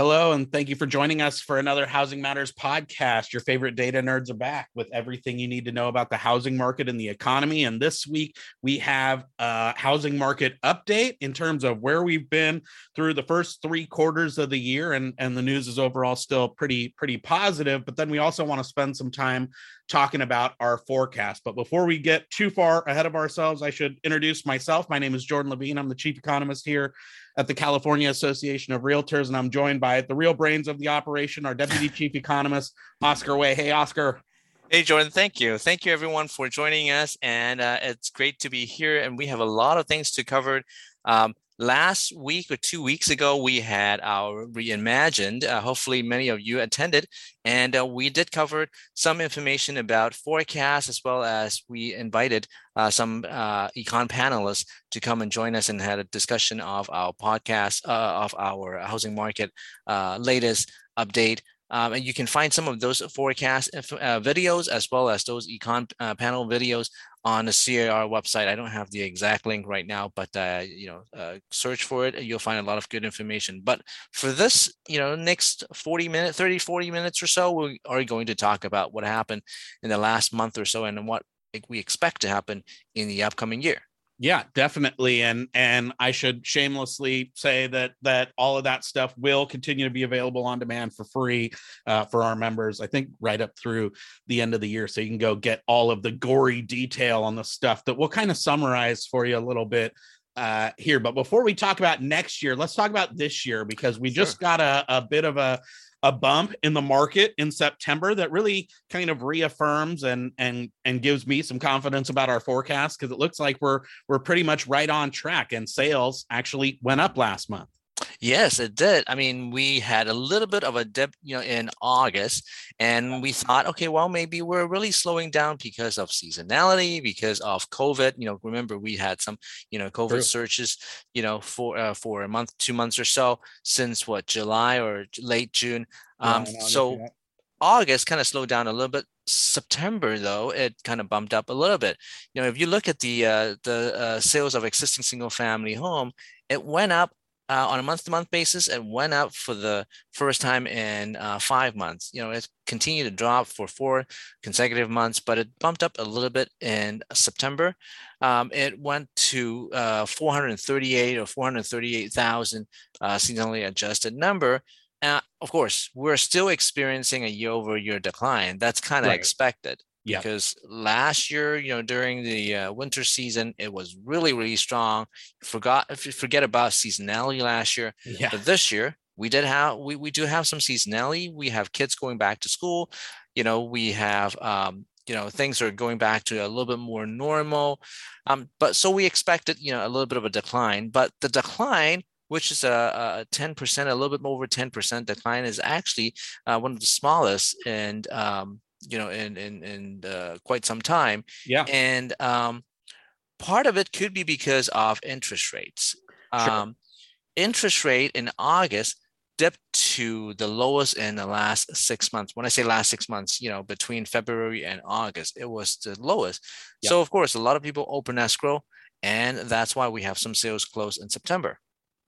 Hello, and thank you for joining us for another Housing Matters podcast. Your favorite data nerds are back with everything you need to know about the housing market and the economy. And this week, we have a housing market update in terms of where we've been through the first three quarters of the year. And, and the news is overall still pretty, pretty positive. But then we also want to spend some time talking about our forecast. But before we get too far ahead of ourselves, I should introduce myself. My name is Jordan Levine. I'm the chief economist here at the California Association of Realtors, and I'm joined by the real brains of the operation, our deputy chief economist, Oscar Wei. Hey, Oscar. Hey, Jordan. Thank you. Thank you, everyone, for joining us. And uh, it's great to be here. And we have a lot of things to cover. Um, last week or two weeks ago, we had our reimagined. Uh, hopefully, many of you attended, and uh, we did cover some information about forecasts as well as we invited uh, some uh, econ panelists to come and join us and had a discussion of our podcast uh, of our housing market uh, latest update um, and you can find some of those forecast uh, videos as well as those econ uh, panel videos on the CAR website. I don't have the exact link right now, but uh, you know, uh, search for it. And you'll find a lot of good information. But for this, you know, next 40 minutes, 30, 40 minutes or so, we are going to talk about what happened in the last month or so and what we expect to happen in the upcoming year. Yeah, definitely. And and I should shamelessly say that that all of that stuff will continue to be available on demand for free uh, for our members. I think right up through the end of the year, so you can go get all of the gory detail on the stuff that we'll kind of summarize for you a little bit uh, here. But before we talk about next year, let's talk about this year because we sure. just got a, a bit of a a bump in the market in September that really kind of reaffirms and and and gives me some confidence about our forecast because it looks like we're we're pretty much right on track and sales actually went up last month. Yes, it did. I mean, we had a little bit of a dip, you know, in August, and we thought, okay, well, maybe we're really slowing down because of seasonality, because of COVID. You know, remember we had some, you know, COVID True. searches, you know, for uh, for a month, two months or so since what July or late June. Um, yeah, so August kind of slowed down a little bit. September, though, it kind of bumped up a little bit. You know, if you look at the uh, the uh, sales of existing single family home, it went up uh, on a month-to-month basis and went up for the first time in uh, five months. You know, it continued to drop for four consecutive months, but it bumped up a little bit in September. Um, it went to uh, 438 or 438,000 uh, seasonally adjusted number. Uh, of course, we're still experiencing a year-over-year decline. That's kind of right. expected. Yeah. Because last year, you know, during the uh, winter season, it was really, really strong. Forgot if you forget about seasonality last year, yeah. but this year we did have we, we do have some seasonality. We have kids going back to school. You know, we have um, you know things are going back to a little bit more normal. Um, but so we expected you know a little bit of a decline, but the decline which is a, a 10%, a little bit over 10% decline, is actually uh, one of the smallest and um, you know, in in in uh, quite some time. Yeah. And um, part of it could be because of interest rates. Sure. Um, interest rate in August dipped to the lowest in the last six months. When I say last six months, you know, between February and August, it was the lowest. Yep. So of course, a lot of people open escrow, and that's why we have some sales close in September.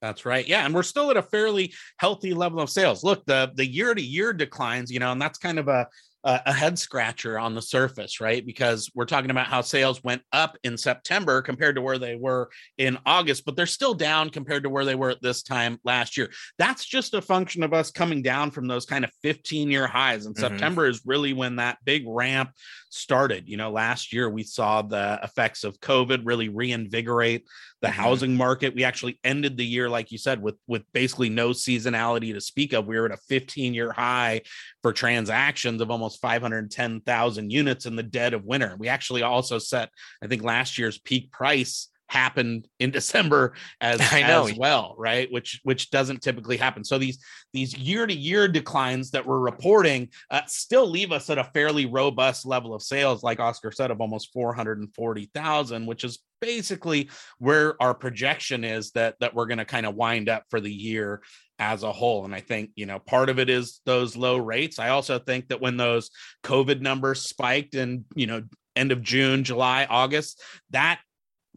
That's right. Yeah, and we're still at a fairly healthy level of sales. Look, the the year to year declines, you know, and that's kind of a a head scratcher on the surface, right? Because we're talking about how sales went up in September compared to where they were in August, but they're still down compared to where they were at this time last year. That's just a function of us coming down from those kind of 15 year highs. And mm-hmm. September is really when that big ramp started. You know, last year we saw the effects of COVID really reinvigorate the mm-hmm. housing market. We actually ended the year, like you said, with with basically no seasonality to speak of. We were at a 15 year high for transactions of almost 510,000 units in the dead of winter. We actually also set, I think, last year's peak price happened in December as, as well, right? Which which doesn't typically happen. So these these year to year declines that we're reporting uh, still leave us at a fairly robust level of sales, like Oscar said, of almost four hundred and forty thousand, which is basically where our projection is that that we're going to kind of wind up for the year as a whole and i think you know part of it is those low rates i also think that when those covid numbers spiked in you know end of june july august that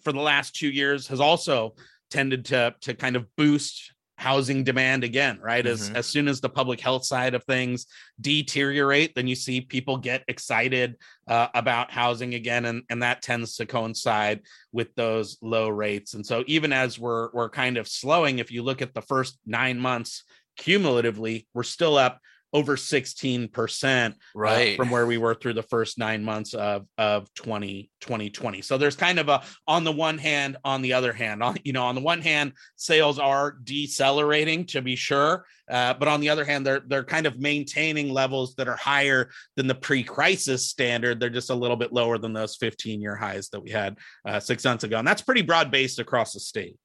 for the last 2 years has also tended to to kind of boost housing demand again right mm-hmm. as as soon as the public health side of things deteriorate then you see people get excited uh, about housing again and and that tends to coincide with those low rates and so even as we're we're kind of slowing if you look at the first 9 months cumulatively we're still up over 16% right uh, from where we were through the first nine months of of 20 2020 so there's kind of a on the one hand on the other hand on you know on the one hand sales are decelerating to be sure uh, but on the other hand they're they're kind of maintaining levels that are higher than the pre-crisis standard. They're just a little bit lower than those 15 year highs that we had uh, six months ago. And that's pretty broad based across the state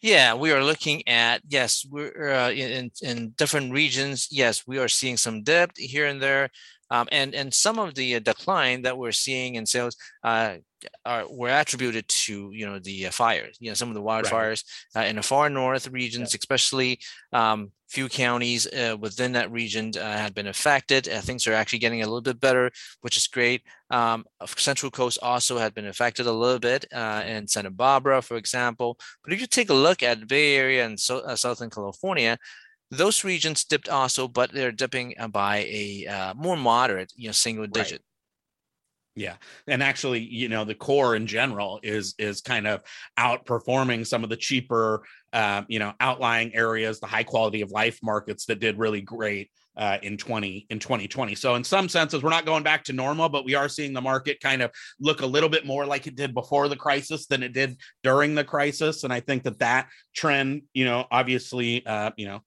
yeah, we are looking at yes, we're uh, in in different regions. Yes, we are seeing some dip here and there, um, and and some of the uh, decline that we're seeing in sales uh, are were attributed to you know the uh, fires. You know some of the wildfires right. uh, in the far north regions, yeah. especially um, few counties uh, within that region uh, had been affected. Uh, things are actually getting a little bit better, which is great. Um, Central Coast also had been affected a little bit uh, in Santa Barbara, for example. But if you take a look at the Bay Area and so, uh, Southern California, those regions dipped also, but they're dipping by a more moderate, you know, single digit. Right. Yeah. And actually, you know, the core in general is is kind of outperforming some of the cheaper uh, you know, outlying areas, the high quality of life markets that did really great uh, in 20 in 2020. So in some senses, we're not going back to normal, but we are seeing the market kind of look a little bit more like it did before the crisis than it did during the crisis. And I think that that trend, you know, obviously, uh, you know,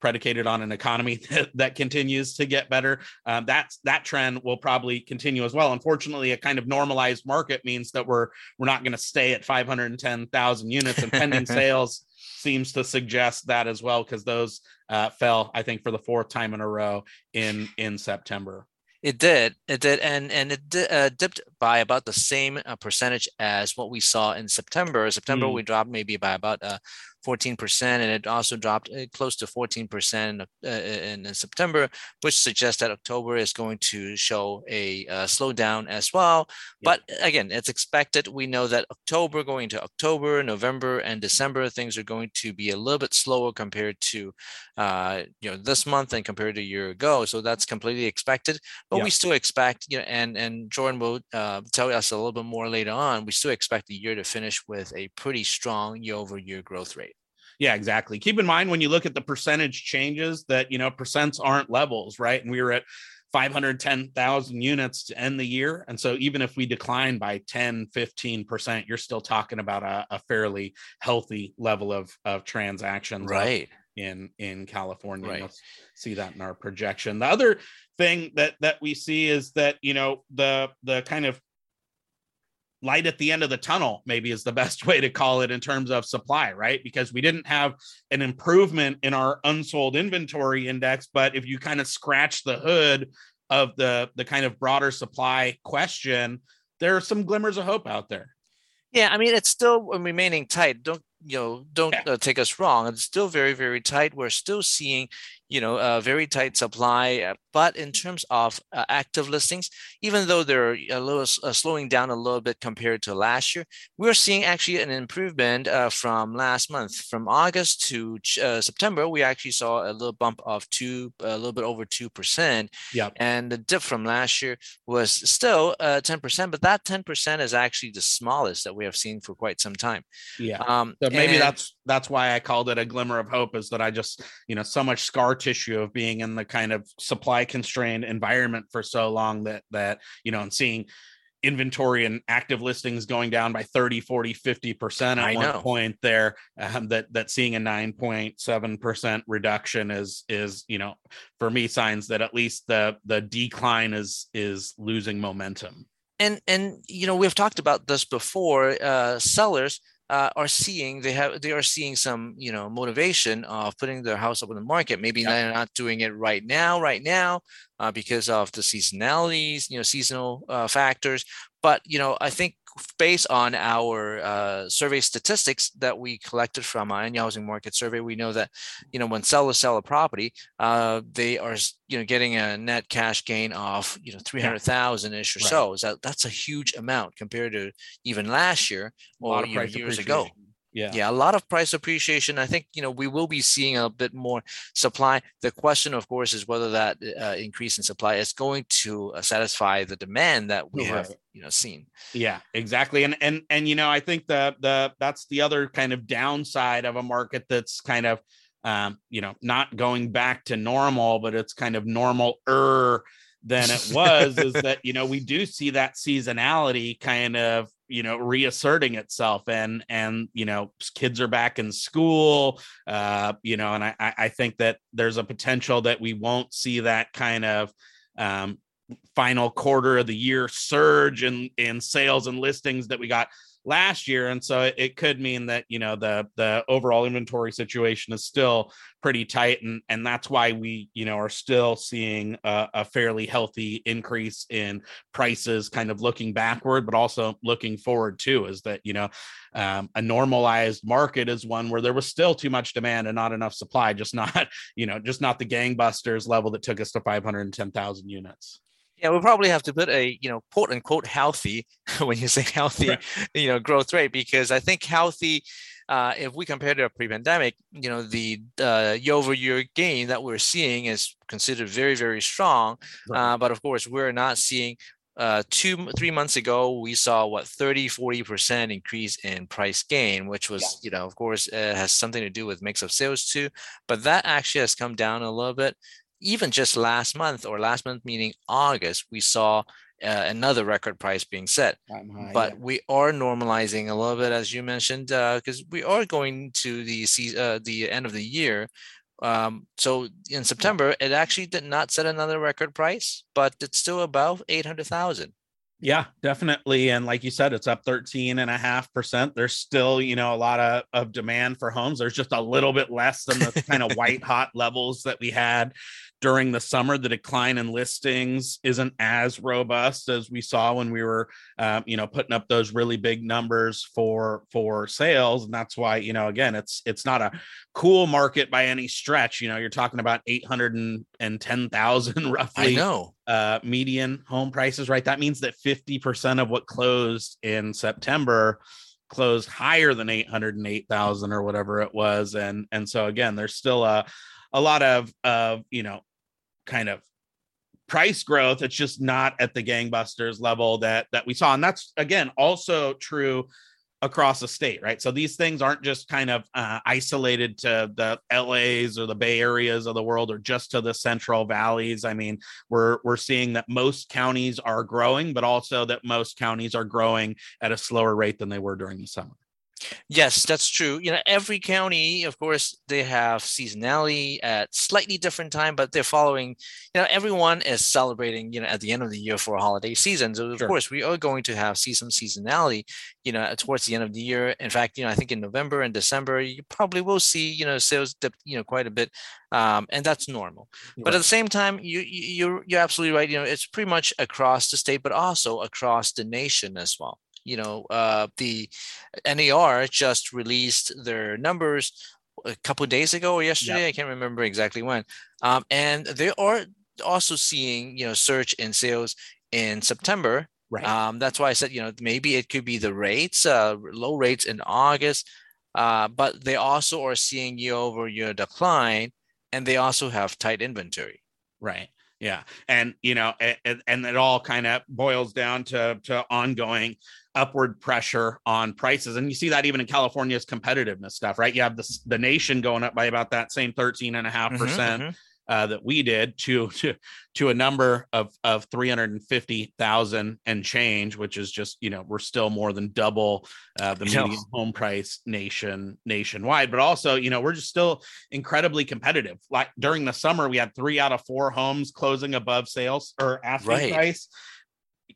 predicated on an economy that, that continues to get better. Um, that's that trend will probably continue as well. Unfortunately, a kind of normalized market means that we're we're not going to stay at 510,000 units, and pending sales seems to suggest that as well because those uh, fell, I think, for the fourth time in a row in in September. It did, it did, and and it di- uh, dipped by about the same uh, percentage as what we saw in September. September mm. we dropped maybe by about uh, 14%, and it also dropped uh, close to 14% uh, in, in, September, which suggests that October is going to show a uh, slowdown as well. But again, it's expected. We know that October, going to October, November, and December, things are going to be a little bit slower compared to uh, you know this month and compared to a year ago. So that's completely expected. But we still expect, you know, and and Jordan will uh, tell us a little bit more later on. We still expect the year to finish with a pretty strong year-over-year growth rate. Yeah, exactly. Keep in mind when you look at the percentage changes that, you know, percents aren't levels, right? And we were at 510,000 units to end the year. And so even if we decline by 10, 15%, you're still talking about a, a fairly healthy level of, of transactions. Right. In, in California. Right. You'll see that in our projection. The other thing that that we see is that you know the the kind of light at the end of the tunnel maybe is the best way to call it in terms of supply right? Because we didn't have an improvement in our unsold inventory index but if you kind of scratch the hood of the the kind of broader supply question there are some glimmers of hope out there. Yeah i mean it's still remaining tight. Don't you know don't uh, take us wrong. It's still very very tight. We're still seeing you know, a very tight supply. Uh, but in terms of uh, active listings, even though they're a little uh, slowing down a little bit compared to last year, we're seeing actually an improvement uh, from last month. From August to uh, September, we actually saw a little bump of two, a little bit over two percent. Yeah. And the dip from last year was still uh, ten percent, but that ten percent is actually the smallest that we have seen for quite some time. Yeah. Um, so maybe and, that's that's why I called it a glimmer of hope. Is that I just you know so much scar tissue of being in the kind of supply constrained environment for so long that that you know and seeing inventory and active listings going down by 30 40 50% at I one know. point there um, that that seeing a 9.7% reduction is is you know for me signs that at least the the decline is is losing momentum and and you know we've talked about this before uh sellers uh, are seeing they have they are seeing some you know motivation of putting their house up on the market. Maybe yeah. they're not doing it right now, right now, uh, because of the seasonalities, you know, seasonal uh, factors. But you know, I think based on our uh, survey statistics that we collected from our annual housing market survey, we know that you know when sellers sell a property, uh, they are you know getting a net cash gain of you know three hundred thousand ish or right. so. So that's a huge amount compared to even last year or years ago yeah. Yeah a lot of price appreciation. I think you know we will be seeing a bit more supply. The question of course is whether that uh, increase in supply is going to uh, satisfy the demand that we have you know seen. Yeah exactly and and and you know i think the the that's the other kind of downside of a market that's kind of um you know not going back to normal but it's kind of normal er than it was is that you know we do see that seasonality kind of you know reasserting itself and and you know kids are back in school uh you know and i i think that there's a potential that we won't see that kind of um final quarter of the year surge in in sales and listings that we got last year and so it could mean that you know the the overall inventory situation is still pretty tight and and that's why we you know are still seeing a, a, fairly healthy increase in prices kind of looking backward but also looking forward too is that you know um, a normalized market is one where there was still too much demand and not enough supply just not you know just not the gangbusters level that took us to 510,000 units yeah, we'll probably have to put a you know quote unquote healthy when you say healthy, right. you know, growth rate because I think healthy. Uh, if we compare to a pre-pandemic, you know, the uh, year-over-year gain that we're seeing is considered very, very strong. Right. Uh, but of course, we're not seeing uh, two three months ago we saw what 30 40 percent increase in price gain which was yeah. you know of course it has something to do with mix of sales too but that actually has come down a little bit even just last month or last month meaning August, we saw uh, another record price being set. High, but yeah. we are normalizing a little bit, as you mentioned, because uh, we are going to the uh, the end of the year. Um, so in September, it actually did not set another record price, but it's still above eight hundred thousand. Yeah, definitely. And like you said, it's up 13 and a half percent. There's still, you know, a lot of, of demand for homes. There's just a little bit less than the kind of white hot levels that we had during the summer the decline in listings isn't as robust as we saw when we were um, you know putting up those really big numbers for for sales and that's why you know again it's it's not a cool market by any stretch you know you're talking about 810,000 roughly I know uh, median home prices right? That means that 50% of what closed in September closed higher than 808,000 or whatever it was. And and so again there's still a a lot of of you know kind of price growth. It's just not at the gangbusters level that that we saw. And that's again also true across the state right? So these things aren't just kind of uh, isolated to the las or the bay areas of the world or just to the central valleys. I mean we're we're seeing that most counties are growing but also that most counties are growing at a slower rate than they were during the summer Yes, that's true. You know, every county, of course, they have seasonality at slightly different time, but they're following. You know, everyone is celebrating. You know, at the end of the year for a holiday season. So of sure. course, we are going to have see some seasonality. You know, towards the end of the year. In fact, you know, I think in November and December, you probably will see you know sales dip. You know, quite a bit, um, and that's normal. Right. But at the same time, you you're you're absolutely right. You know, it's pretty much across the state, but also across the nation as well you know, uh, the NAR just released their numbers a couple days ago or yesterday. Yep. I can't remember exactly when. Um, and they are also seeing, you know, surge in sales in September. Right. Um, that's why I said, you know, maybe it could be the rates, uh, low rates in August, uh, but they also are seeing year over year decline, and they also have tight inventory. Right. Yeah, and you know, and, and it all kind of boils down to to ongoing upward pressure on prices. And you see that even in California's competitiveness stuff, right? You have the, the nation going up by about that same 13 and a half mm-hmm, percent mm-hmm. Uh, that we did to, to, to a number of, of 350,000 and change, which is just, you know, we're still more than double uh, the median home price nation nationwide, but also, you know, we're just still incredibly competitive. Like during the summer, we had three out of four homes closing above sales or asking right. price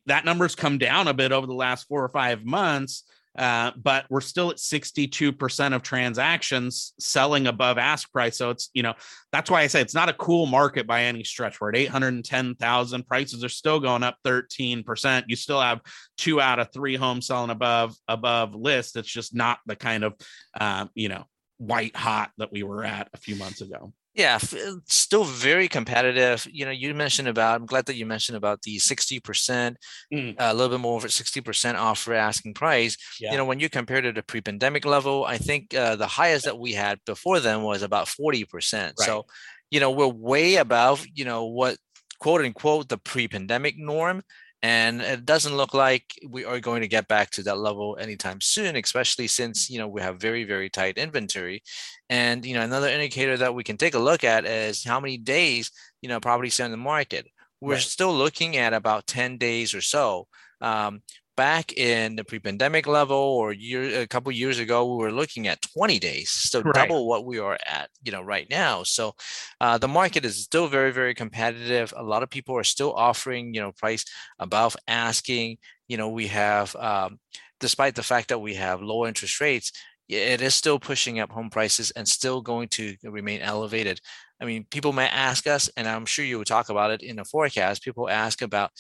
that number's come down a bit over the last four or five months uh, but we're still at 62% of transactions selling above ask price. So it's, you know, that's why I say it's not a cool market by any stretch. We're at 810,000. Prices are still going up 13%. You still have two out of three homes selling above above list. It's just not the kind of, um, you know, white hot that we were at a few months ago. Yeah, uh, still very competitive. You know, you mentioned about. I'm glad that you mentioned about the 60 percent, mm. uh, a little bit more over 60 percent off for asking price. Yeah. You know, when you compare to the pre-pandemic level, I think uh, the highest that we had before then was about 40 percent. Right. So, you know, we're way above. You know what quote unquote the pre-pandemic norm and it doesn't look like we are going to get back to that level anytime soon especially since you know we have very very tight inventory. And you know another indicator that we can take a look at is how many days you know properties are in the market. We're right. still looking at about 10 days or so. Um, back in the pre-pandemic level or year a couple years ago we were looking at 20 days so right. double what we are at you know right now so uh, the market is still very very competitive a lot of people are still offering you know price above asking you know we have um, despite the fact that we have low interest rates it is still pushing up home prices and still going to remain elevated I mean, people may ask us, and I'm sure you will talk about it in the forecast. People ask about,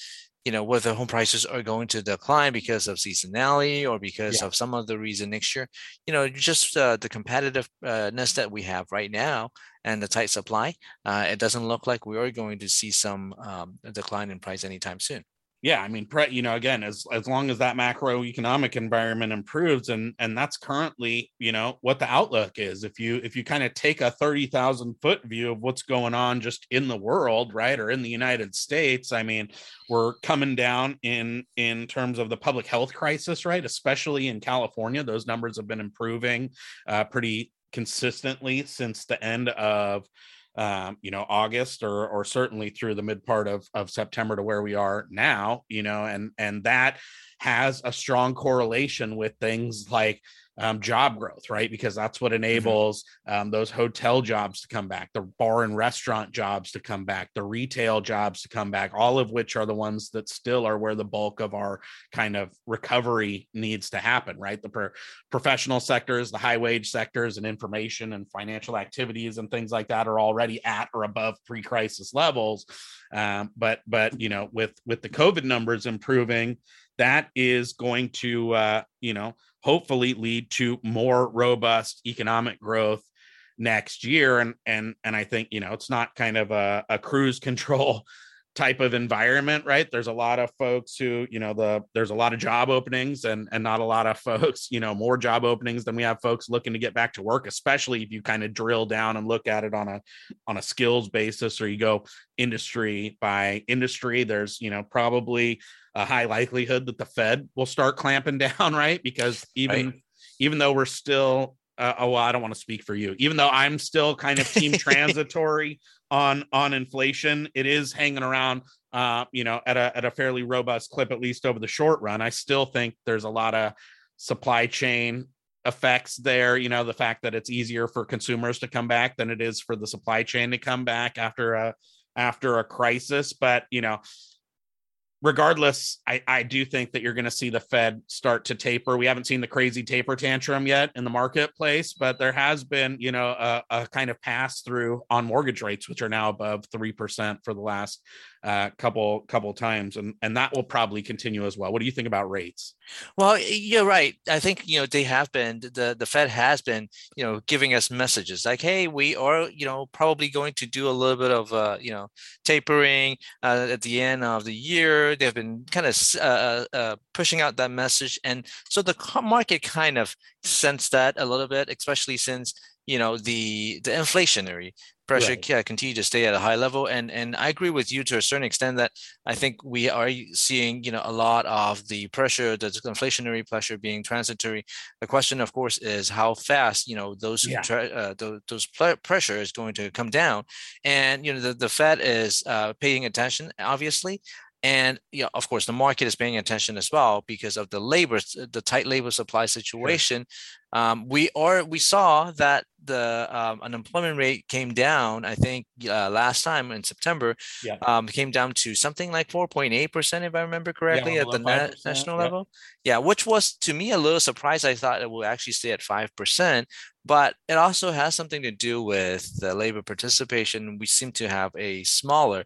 you know whether home prices are going to decline because of seasonality or because yeah. of some other reason next year you know just uh, the competitiveness that we have right now and the tight supply uh, it doesn't look like we are going to see some um, decline in price anytime soon yeah i mean you know again as as long as that macroeconomic environment improves and and that's currently you know what the outlook is. If you if you kind of take a 30,000 foot view of what's going on just in the world right or in the united states i mean we're coming down in in terms of the public health crisis right especially in california. Those numbers have been improving uh, pretty consistently since the end of um, you know, August or or certainly through the mid part of of September to where we are now, you know, and and that has a strong correlation with things like um, job growth, right? Because that's what mm-hmm. enables um, those hotel jobs to come back, the bar and restaurant jobs to come back, the retail jobs to come back, all of which are the ones that still are where the bulk of our kind of recovery needs to happen, right? The pro- professional sectors, the high wage sectors, and information and financial activities and things like that are already at or above pre-crisis levels. Um, but but you know, with with the COVID numbers improving, that is going to uh, you know hopefully lead to more robust economic growth next year. And and and i think you know it's not kind of a, a cruise control type of environment right there's a lot of folks who you know the there's a lot of job openings and and not a lot of folks you know more job openings than we have folks looking to get back to work especially if you kind of drill down and look at it on a on a skills basis or you go industry by industry there's you know probably a high likelihood that the fed will start clamping down right because even right. even though we're still uh, oh well, I don't want to speak for you. Even though I'm still kind of team transitory on on inflation, it is hanging around, uh, you know, at a at a fairly robust clip, at least over the short run. I still think there's a lot of supply chain effects there. You know, the fact that it's easier for consumers to come back than it is for the supply chain to come back after a after a crisis. But you know, regardless, I, I do think that you're going to see the Fed start to taper. We haven't seen the crazy taper tantrum yet in the marketplace, but there has been, you know, a, a kind of pass through on mortgage rates, which are now above 3% for the last uh, couple couple times, and and that will probably continue as well. What do you think about rates? Well, you're right. I think you know they have been the the Fed has been you know giving us messages like, hey, we are you know probably going to do a little bit of uh, you know tapering uh, at the end of the year. They've been kind of uh, uh, uh, pushing out that message, and so the market kind of sensed that a little bit, especially since you know the the inflationary pressure right. continue to stay at a high level and and i agree with you to a certain extent that i think we are seeing you know a lot of the pressure the inflationary pressure being transitory the question of course is how fast you know those yeah. uh, those, those pressure is going to come down and you know the, the fed is uh, paying attention obviously and you know, of course, the market is paying attention as well because of the labor, the tight labor supply situation. Sure. Um, we are we saw that the um, unemployment rate came down. I think uh, last time in September, yeah. um, came down to something like four point eight percent, if I remember correctly, yeah, at the na- national yeah. level. Yeah, which was to me a little surprise. I thought it would actually stay at five percent, but it also has something to do with the labor participation. We seem to have a smaller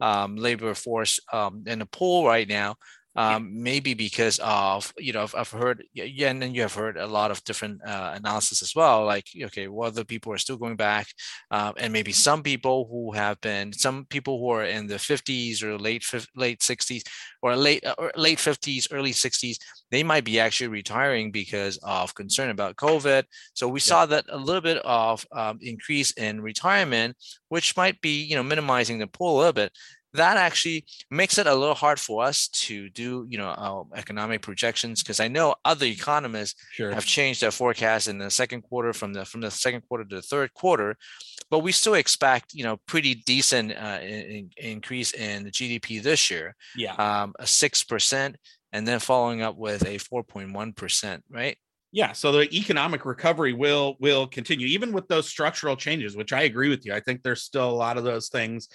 um, labor force um, in the pool right now. Um, maybe because of you know I've, I've, heard yeah and then you have heard a lot of different uh, analysis as well like okay whether people are still going back uh, and maybe some people who have been some people who are in the 50s or late late 60s or late uh, or late 50s early 60s they might be actually retiring because of concern about covid. So we yeah. saw that a little bit of um, increase in retirement which might be you know minimizing the pool a little bit that actually makes it a little hard for us to do you know uh, economic projections because i know other economists sure. have changed their forecast in the second quarter from the from the second quarter to the third quarter but we still expect you know pretty decent uh, in, increase in the gdp this year yeah um, a 6% and then following up with a 4.1% right yeah so the economic recovery will will continue even with those structural changes which i agree with you i think there's still a lot of those things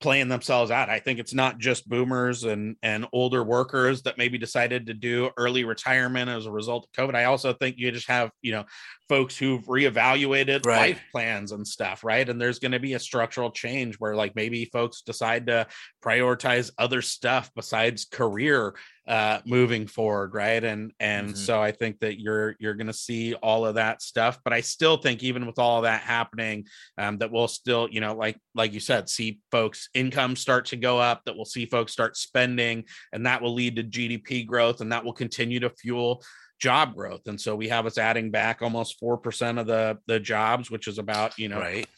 playing themselves out. I think it's not just boomers and and older workers that maybe decided to do early retirement as a result of COVID. I also think you just have, you know, folks who've reevaluated right. life plans and stuff, right? And there's going to be a structural change where like maybe folks decide to prioritize other stuff besides career uh, moving forward, right? And and mm-hmm. so I think that you're you're going to see all of that stuff, but I still think even with all of that happening, um, that we'll still, you know, like like you said, see folks' income start to go up. That we'll see folks start spending, and that will lead to GDP growth, and that will continue to fuel job growth. And so we have us adding back almost 4% of the, the jobs, which is about, you know, right.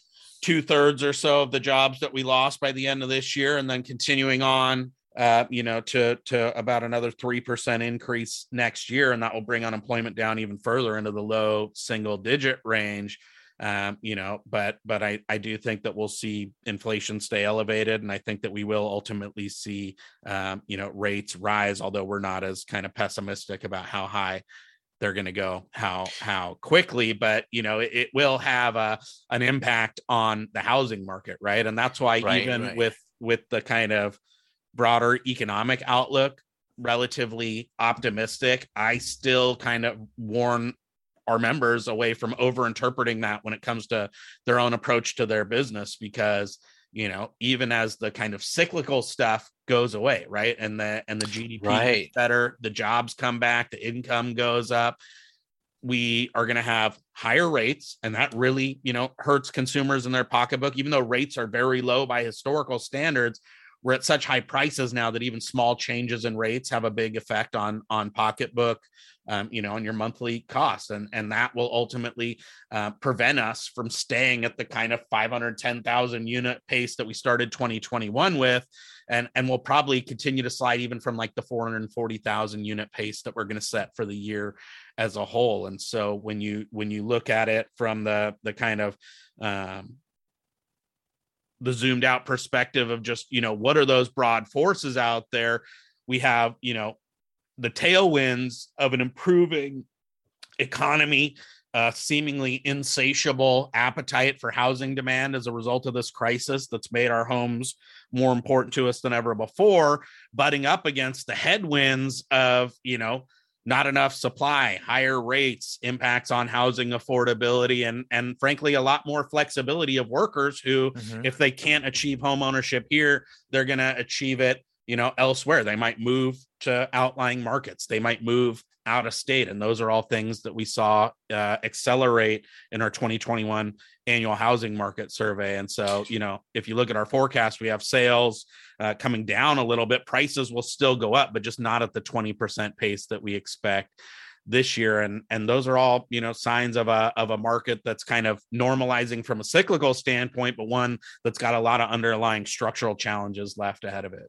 two thirds or so of the jobs that we lost by the end of this year. And then continuing on, uh, you know, to, to about another 3% increase next year. And that will bring unemployment down even further into the low single digit range um, you know, but but I I do think that we'll see inflation stay elevated, and I think that we will ultimately see um, you know rates rise, although we're not as kind of pessimistic about how high they're going to go how how quickly but you know it, it, will have a an impact on the housing market right and that's why right, even right. with with the kind of broader economic outlook relatively optimistic. I still kind of warn our members away from over interpreting that when it comes to their own approach to their business because you know even as the kind of cyclical stuff goes away right? And the and the gdp right. better the jobs come back the income goes up. We are going to have higher rates and that really you know hurts consumers in their pocketbook even though rates are very low by historical standards we're at such high prices now that even small changes in rates have a big effect on on pocketbook um, you know on your monthly cost and and that will ultimately uh, prevent us from staying at the kind of 510000 unit pace that we started 2021 with. And and we'll probably continue to slide even from like the 440000 unit pace that we're going to set for the year as a whole. And so when you when you look at it from the the kind of um, the zoomed out perspective of just you know what are those broad forces out there? We have you know the tailwinds of an improving economy uh, seemingly insatiable appetite for housing demand as a result of this crisis that's made our homes more important to us than ever before butting up against the headwinds of you know not enough supply, higher rates, impacts on housing affordability, and and frankly, a lot more flexibility of workers who, mm-hmm. if they can't achieve home ownership here, they're going to achieve it, you know, elsewhere. They might move to outlying markets. They might move out of state. And those are all things that we saw uh, accelerate in our 2021 annual housing market survey. And so, you know, if you look at our forecast, we have sales uh, coming down a little bit. Prices will still go up, but just not at the 20% pace that we expect this year and and those are all you know signs of a of a market that's kind of normalizing from a cyclical standpoint but one that's got a lot of underlying structural challenges left ahead of it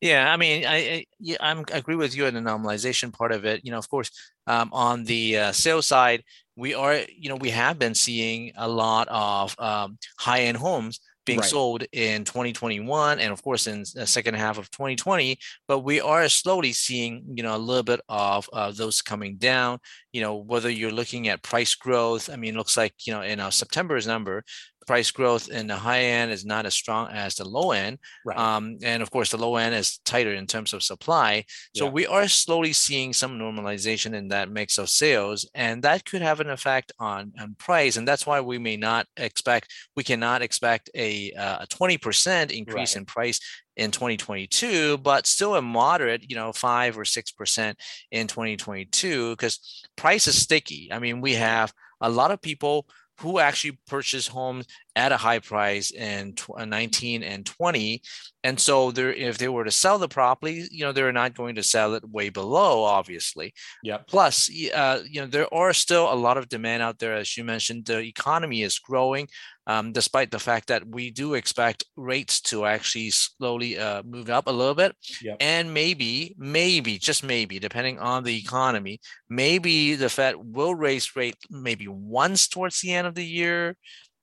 yeah, I mean, I, I I'm, I agree with you on the normalization part of it. You know, of course, um, on the uh, sales side, we are, you know, we have been seeing a lot of um, high-end homes being Right. sold in 2021 and of course in the second half of 2020 but we are slowly seeing you know a little bit of uh, those coming down you know whether you're looking at price growth i mean it looks like you know in our september's number price growth in the high end is not as strong as the low end Right. um, and of course the low end is tighter in terms of supply so Yeah. we are slowly seeing some normalization in that mix of sales and that could have an effect on on price and that's why we may not expect we cannot expect a uh, a 20% increase Right. in price in 2022 but still a moderate you know 5 or 6% in 2022 because price is sticky i mean we have a lot of people who actually purchased homes at a high price in uh, 19 and 20 and so they're if they were to sell the property you know they're not going to sell it way below obviously. Yep. plus uh, you know there are still a lot of demand out there as you mentioned the economy is growing um, despite the fact that we do expect rates to actually slowly uh, move up a little bit Yep. and maybe maybe just maybe depending on the economy maybe the fed will raise rate maybe once towards the end of the year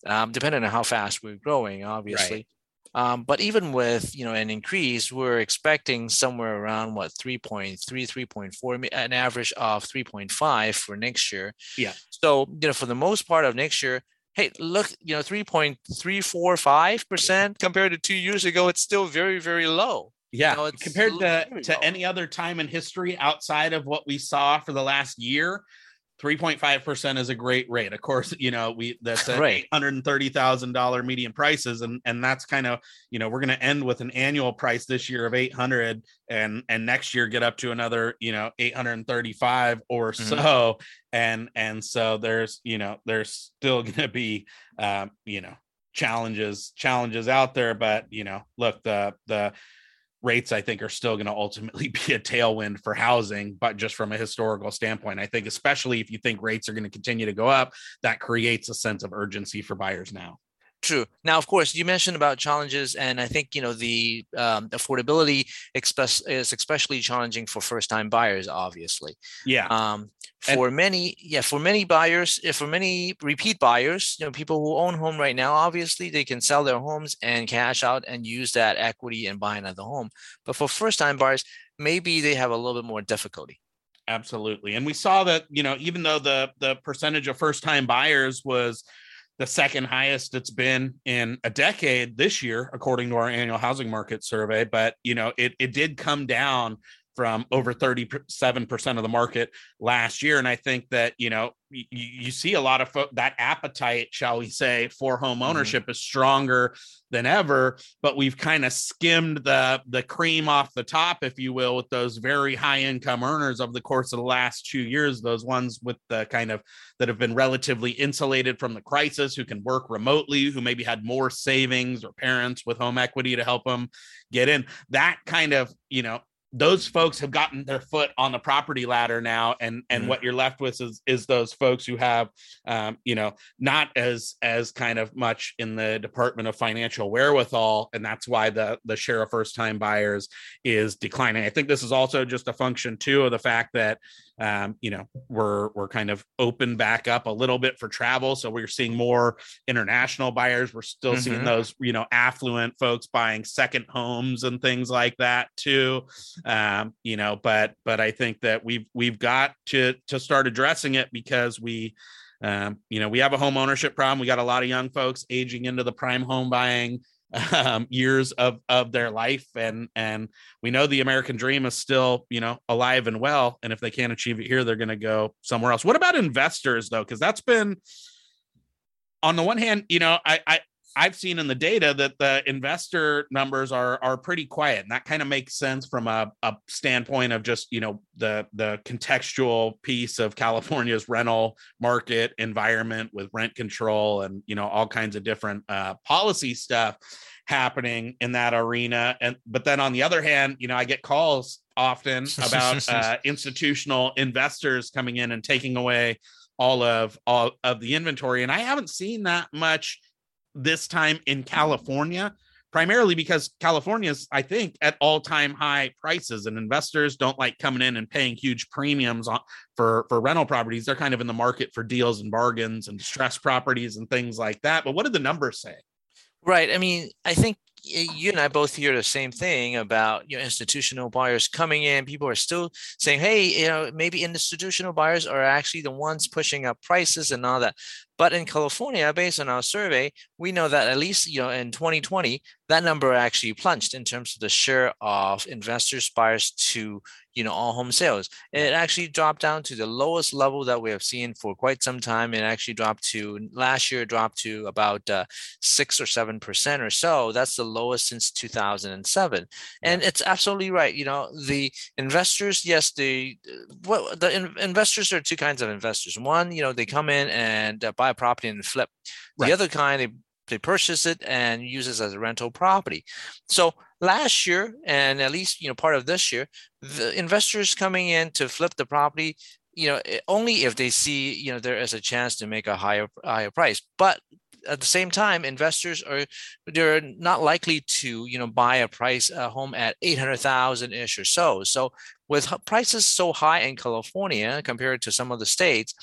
um, depending on how fast we're growing obviously um, but even with you know an increase, we're expecting somewhere around what 3.3, 3.4, an average of 3.5 for next year. Yeah. So you know, for the most part of next year, hey, look, you know, 3.345 percent compared to two years ago, it's still very, very low. Yeah, know, it's compared to, to low. any other time in history outside of what we saw for the last year, 3.5% is a great rate. Of course, you know, we that's at Right. $830,000 median prices and and that's kind of, you know, we're going to end with an annual price this year of 800 and and next year get up to another, you know, 835 or Mhm. so and and so there's, you know, there's still going to be um, you know, challenges challenges out there, but, you know, look, the the rates I think are still going to ultimately be a tailwind for housing, but just from a historical standpoint, I think especially if you think rates are going to continue to go up, that creates a sense of urgency for buyers now. True. Now, of course, you mentioned about challenges, and I think you know the um, affordability express is especially challenging for first-time buyers. Obviously, Yeah. um, And- for many, yeah, for many buyers, eh, for many repeat buyers, you know, people who own home right now, obviously they can sell their homes and cash out and use that equity and buy another home. But for first-time buyers, maybe they have a little bit more difficulty. Absolutely. And we saw that, you know, even though the the percentage of first time buyers was the second highest it's been in a decade this year, according to our annual housing market survey. But, you know, it, it did come down from over 37% of the market last year. And I think that, you know, you, you see a lot of fo- that appetite, shall we say, for home Mhm. ownership is stronger than ever. But we've kind of skimmed the the cream off the top, if you will, with those very high income earners over the course of the last two years. Those ones with the kind of that have been relatively insulated from the crisis, who can work remotely, who maybe had more savings or parents with home equity to help them get in. That kind of, you know, those folks have gotten their foot on the property ladder now and and Mhm. what you're left with is is those folks who have um, you know not as as kind of much in the department of financial wherewithal and that's why the the share of first time buyers is declining i think this is also just a function too of the fact that um, you know we're we're kind of open back up a little bit for travel. So we're seeing more international buyers. We're still seeing Mhm. those you know affluent folks buying second homes and things like that too. Um, you know but but i think that we've we've got to to start addressing it because we um, you know we have a home ownership problem. We got a lot of young folks aging into the prime home buying um, years of of their life. And and we know the american dream is still you know alive and well. And if they can't achieve it here they're going to go somewhere else. What about investors though? Because that's been on the one hand you know i i I've seen in the data that the investor numbers are are pretty quiet, and that kind of makes sense from a, a standpoint of just you know the the contextual piece of California's rental market environment with rent control and you know all kinds of different uh, policy stuff happening in that arena. And but then on the other hand, you know I get calls often about uh, institutional investors coming in and taking away all of all of the inventory, and I haven't seen that much this time in California, primarily because California's, I think, at all time high prices, and investors don't like coming in and paying huge premiums on, for for rental properties. They're kind of in the market for deals and bargains and distressed properties and things like that. But what did the numbers say? Right. I mean, I think you and I both hear the same thing about you know institutional buyers coming in. People are still saying, "Hey, you know, maybe institutional buyers are actually the ones pushing up prices and all that." But in California, based on our survey, we know that at least you know in 2020, that number actually plunged in terms of the share of investors buyers to you know all home sales. It actually dropped down to the lowest level that we have seen for quite some time. It actually dropped to last year dropped to about uh, six or seven percent or so. That's the lowest since 2007. And it's absolutely right. You know the investors, yes, the what the in, investors are two kinds of investors. One, you know, they come in and uh, buy a property and flip. The other kind, they they purchase it and use it as a rental property. So last year, and at least you know part of this year, the investors coming in to flip the property, you know, eh, only if they see you know there is a chance to make a higher higher price. But at the same time, investors are they're not likely to you know buy a price a home at eight hundred thousand ish or so. So with prices so high in California compared to some of the states,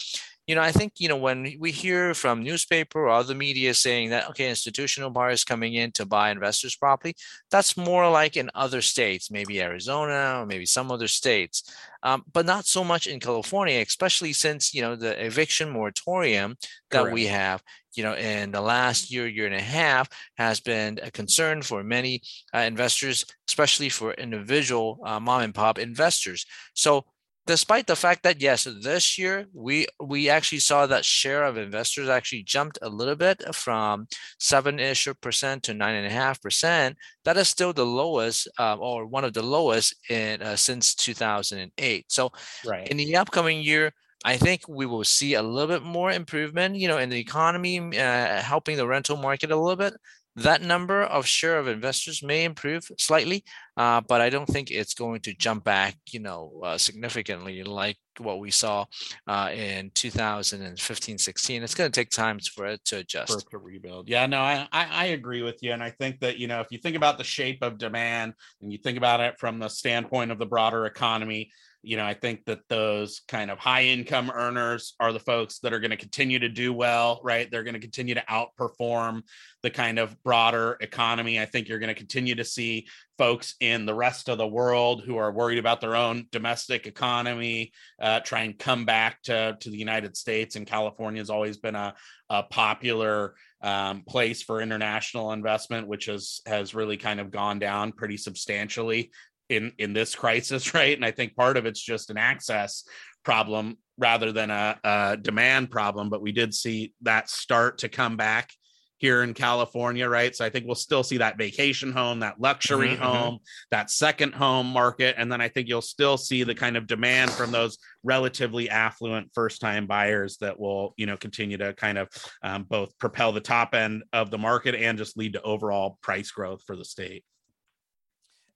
you know, I think, you know, when we hear from newspaper or other media saying that, okay, institutional buyers coming in to buy investors property, that's more like in other states, maybe Arizona or maybe some other states, um, but not so much in California, especially since, you know, the eviction moratorium that Correct. we have, you know, in the last year, year and a half has been a concern for many uh, investors, especially for individual uh, mom and pop investors. So despite the fact that yes this year we we actually saw that share of investors actually jumped a little bit from seven-ish percent to nine and a half percent. That is still the lowest uh, or one of the lowest in uh, since 2008 so right. in the upcoming year I think we will see a little bit more improvement, you know, in the economy, uh, helping the rental market a little bit that number of share of investors may improve slightly, uh, but I don't think it's going to jump back, you know, uh, significantly like what we saw uh, in 2015, 16. It's going to take time for it to adjust. For it to rebuild. Yeah, no, I, I, I agree with you. And I think that, you know, if you think about the shape of demand and you think about it from the standpoint of the broader economy, you know, I think that those kind of high income earners are the folks that are going to continue to do well, right? They're going to continue to outperform the kind of broader economy. I think you're going to continue to see folks in the rest of the world who are worried about their own domestic economy uh, try and come back to, to the United States. And California has always been a, a popular um, place for international investment, which has has really kind of gone down pretty substantially in in this crisis right? And i think part of it's just an access problem rather than a, a, demand problem but we did see that start to come back here in california right? So i think we'll still see that vacation home that luxury mm-hmm, mm-hmm. home that second home market. And then i think you'll still see the kind of demand from those relatively affluent first time buyers that will you know continue to kind of um, both propel the top end of the market and just lead to overall price growth for the state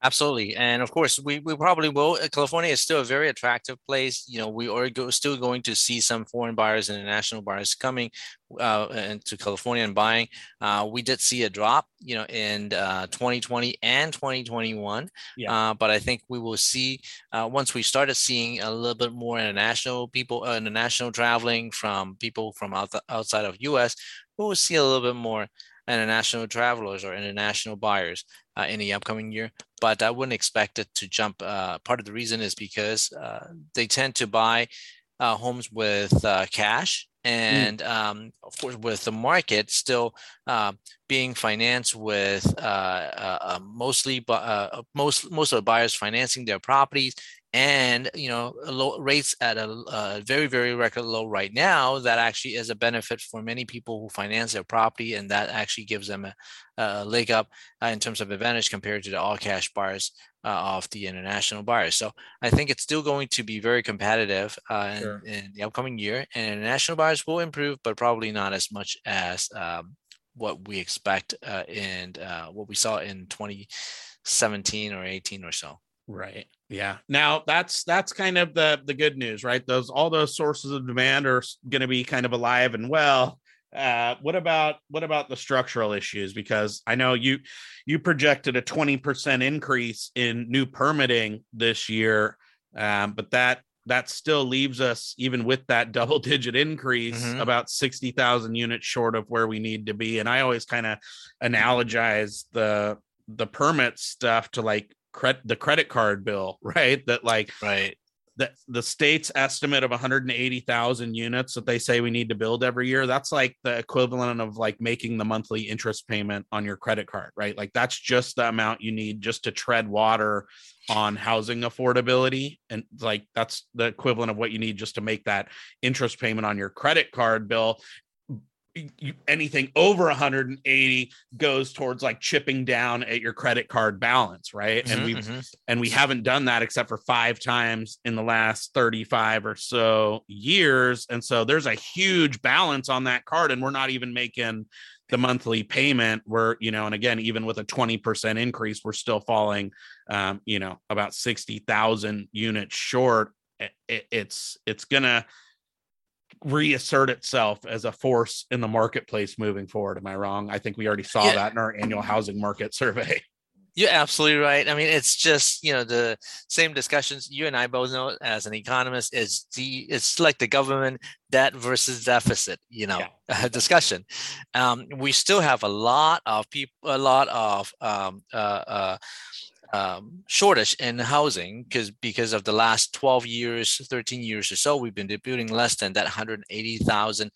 Absolutely, and of course, we, we probably will. Uh, California is still a very attractive place. You know, we are go, still going to see some foreign buyers and international buyers coming uh, into California and buying. Uh, we did see a drop, you know, in uh, 2020 and 2021. Yeah. Uh, but I think we will see uh, once we started seeing a little bit more international people, uh, international traveling from people from out the, outside of U.S. We will see a little bit more international travelers or international buyers uh, in the upcoming year. But I wouldn't expect it to jump. Uh, part of the reason is because uh, they tend to buy uh, homes with uh, cash. Mm. And mm. um, of course, with the market still uh, being financed with mostly, most most of the buyers financing their properties and you know low rates at a, a, very very record low right now that actually is a benefit for many people who finance their property and that actually gives them a, a leg up uh, in terms of advantage compared to the all cash buyers uh, of the international buyers so i think it's still going to be very competitive uh, sure. in, in, the upcoming year and international buyers will improve but probably not as much as um, what we expect uh, and uh, what we saw in 2017 or 18 or so Right. Yeah. Now that's that's kind of the the good news, right? Those all those sources of demand are going to be kind of alive and well. Uh, what about what about the structural issues? Because I know you you projected a twenty percent increase in new permitting this year, um, but that that still leaves us even with that double digit increase Mhm. about 60,000 units short of where we need to be and I always kind of analogize the the permit stuff to like cred- the credit card bill right? That like Right. the the state's estimate of 180,000 units that they say we need to build every year that's like the equivalent of like making the monthly interest payment on your credit card right? Like that's just the amount you need just to tread water on housing affordability and like that's the equivalent of what you need just to make that interest payment on your credit card bill anything over 180 goes towards like chipping down at your credit card balance right? And Mhm, we've mhm. and we haven't done that except for five times in the last 35 or so years. And so there's a huge balance on that card and we're not even making the monthly payment. We're you know and again even with a 20% increase we're still falling um, you know about 60,000 units short. It- it- it's it's gonna reassert itself as a force in the marketplace moving forward am i wrong i think we already saw Yeah. that in our annual housing market survey You're absolutely right. I mean, it's just you know the same discussions you and I both know as an economist. Is the it's like the government debt versus deficit, you know, discussion. Um, we still have a lot of people, a lot of um, uh, uh, um, shortage in housing because because of the last 12 years 13 years or so we've been building less than that 180,000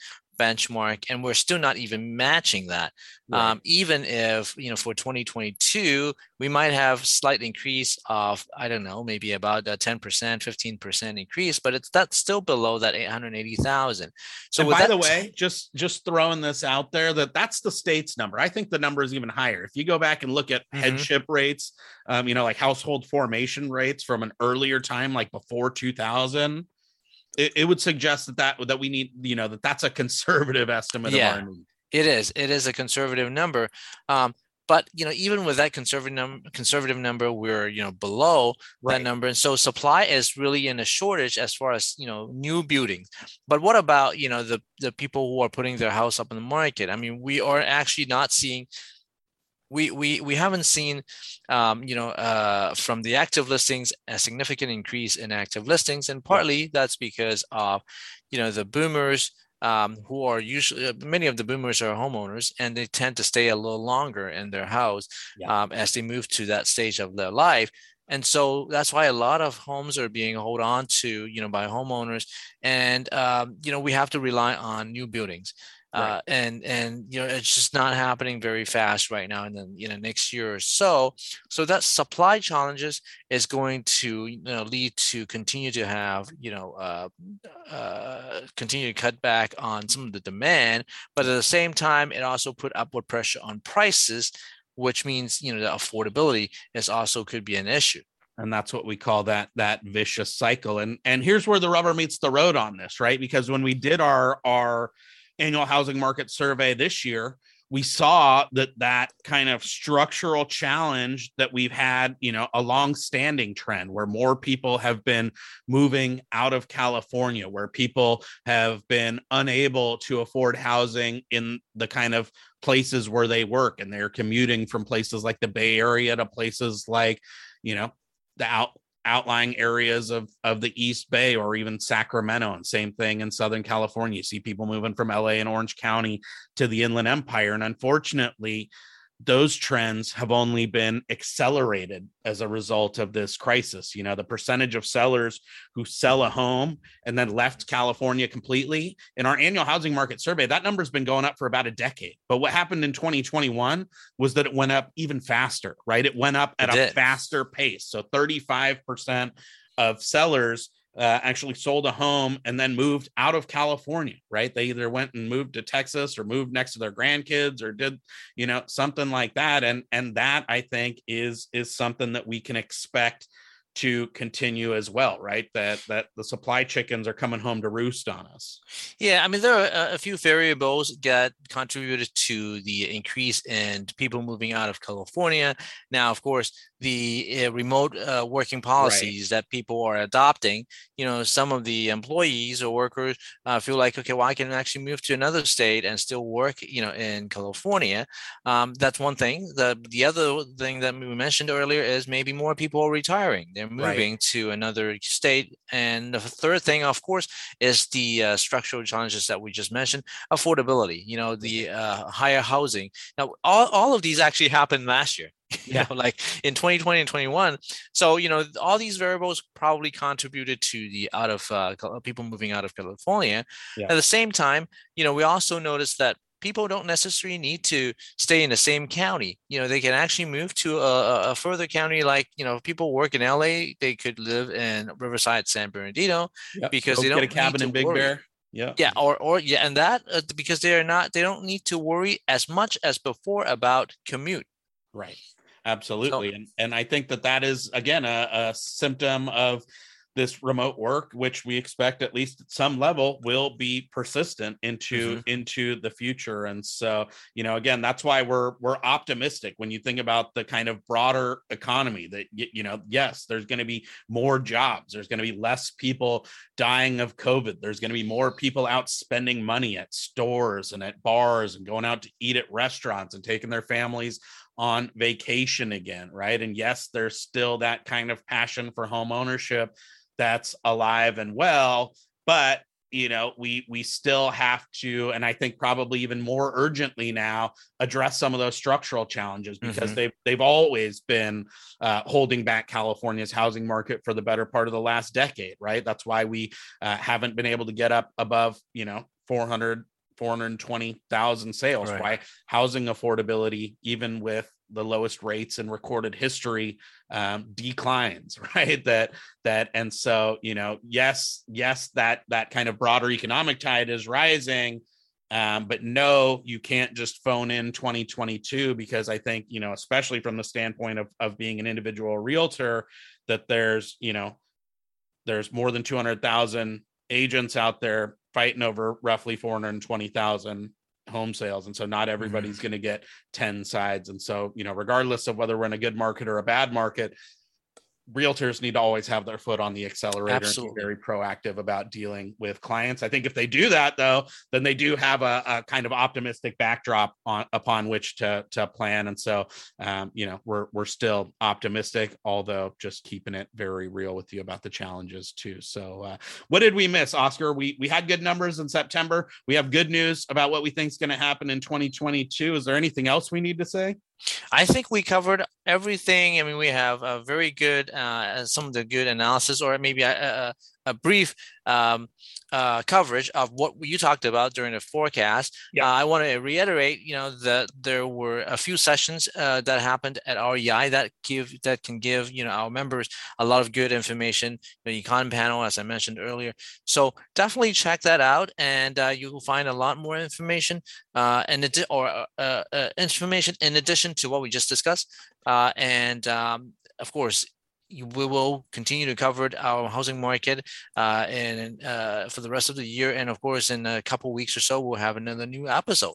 benchmark and we're still not even matching that um, even if you know for 2022 we might have slight increase of i don't know maybe about a 10% 15% increase but it's that's still below that 880000 so by that the way, just just throwing this out there that that's the state's number. I think the number is even higher. If you go back and look at Mhm. headship rates, um, you know, like household formation rates from an earlier time, like before 2000, it, it would suggest that that that we need, you know, that that's a conservative estimate Yeah. of our need. It is. It is a conservative number. Um, but you know, even with that conservative num- conservative number, we're you know below that number, and so supply is really in a shortage as far as you know new buildings. But what about you know the the people who are putting their house up in the market? I mean, we are actually not seeing. We, we, we haven't seen, um, you know, uh, from the active listings a significant increase in active listings, and partly that's because of, you know, the boomers um, who are usually uh, many of the boomers are homeowners and they tend to stay a little longer in their house Yeah. um, as they move to that stage of their life. And so that's why a lot of homes are being held on to you know by homeowners. And um, you know we have to rely on new buildings Right. uh, and and you know it's just not happening very fast right now and then you know next year or so so that supply challenges is going to you know lead to continue to have you know uh, uh, continue to cut back on some of the demand, but at the same time, it also put upward pressure on prices, which means you know the affordability is also could be an issue. and that's what we call that that vicious cycle and and here's where the rubber meets the road on this right because when we did our our annual housing market survey this year we saw that that kind of structural challenge that we've had you know a long standing trend where more people have been moving out of california where people have been unable to afford housing in the kind of places where they work and they're commuting from places like the bay area to places like you know the out outlying areas of of the East Bay or even Sacramento and same thing in Southern California. You see people moving from LA and Orange County to the Inland Empire and unfortunately those trends have only been accelerated as a result of this crisis. You know, the percentage of sellers who sell a home and then left California completely in our annual housing market survey, that number's been going up for about a decade. But what happened in 2021 was that it went up even faster, right? It went up at It a did. faster pace. So 35% of sellers uh, actually sold a home and then moved out of California, right? They either went and moved to Texas or moved next to their grandkids or did, you know, something like that. And and that I think is is something that we can expect to continue as well, right? That that the supply chickens are coming home to roost on us. Yeah, I mean there are a- few variables that contributed to the increase in people moving out of California. Now, of course, the uh, remote uh, working policies that people are adopting. You know, some of the employees or workers uh, feel like, okay, well, I can actually move to another state and still work. You know, in California. Um, that's one thing. The the other thing that we mentioned earlier is maybe more people are retiring. They're moving right. to another state. And the third thing, of course, is the uh, structural challenges that we just mentioned affordability, you know, the uh, higher housing. Now, all, all of these actually happened last year. you yeah. know, like in 2020 and 21. So, you know, all these variables probably contributed to the out of uh, people moving out of California. Yeah. At the same time, you know, we also noticed that people don't necessarily need to stay in the same county. You know, they can actually move to a, a further county. Like, you know, people work in LA, they could live in Riverside, San Bernardino, yep. because Go they don't get a cabin in Big worry. Bear. Yeah. Yeah. Or, or, yeah. And that uh, because they are not, they don't need to worry as much as before about commute. Right. Absolutely. So, and, and I think that that is, again, a, a symptom of this remote work which we expect at least at some level will be persistent into mm-hmm. into the future and so you know again that's why we're we're optimistic when you think about the kind of broader economy that you know yes there's going to be more jobs there's going to be less people dying of covid there's going to be more people out spending money at stores and at bars and going out to eat at restaurants and taking their families on vacation again, right? And yes, there's still that kind of passion for home ownership that's alive and well but you know we we still have to and i think probably even more urgently now address some of those structural challenges because mm-hmm. they've they've always been uh, holding back california's housing market for the better part of the last decade right that's why we uh, haven't been able to get up above you know 400 420,000 sales right. why housing affordability even with the lowest rates in recorded history um, declines right that that and so you know yes yes that that kind of broader economic tide is rising um, but no you can't just phone in 2022 because i think you know especially from the standpoint of, of being an individual realtor that there's you know there's more than 200000 agents out there fighting over roughly 420000 home sales and so not everybody's mm-hmm. going to get 10 sides and so you know regardless of whether we're in a good market or a bad market realtors need to always have their foot on the accelerator Absolutely. and be very proactive about dealing with clients. I think if they do that though, then they do have a, a kind of optimistic backdrop on upon which to to plan. And so um, you know, we're we're still optimistic, although just keeping it very real with you about the challenges too. So uh, what did we miss, Oscar? We we had good numbers in September. We have good news about what we think is going to happen in 2022. Is there anything else we need to say? I think we covered everything. I mean, we have a very good, uh, some of the good analysis, or maybe a, a, a brief um, uh, coverage of what you talked about during the forecast. Yeah. Uh, I want to reiterate, you know, that there were a few sessions uh, that happened at REI that give that can give you know our members a lot of good information. The econ panel, as I mentioned earlier. So definitely check that out, and uh, you will find a lot more information uh, and or uh, uh, information in addition to what we just discussed. and um, of course, we will continue to cover our housing market uh, and uh, for the rest of the year. And of course, in a couple weeks or so, we'll have another new episode.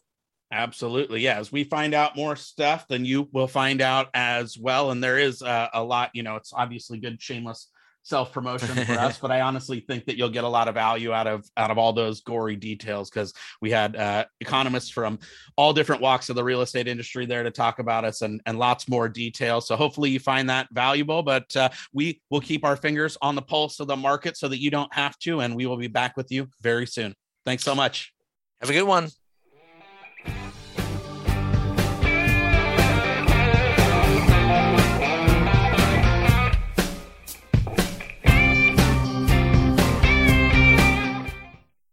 Absolutely. Yeah. As we find out more stuff, then you will find out as well. And there is uh, a lot, you know, it's obviously good, shameless self promotion for us, but I honestly think that you'll get a lot of value out of out of all those gory details because we had uh, economists from all different walks of the real estate industry there to talk about us and and lots more details. So hopefully you find that valuable. But uh, we will keep our fingers on the pulse of the market so that you don't have to, and we will be back with you very soon. Thanks so much. Have a good one.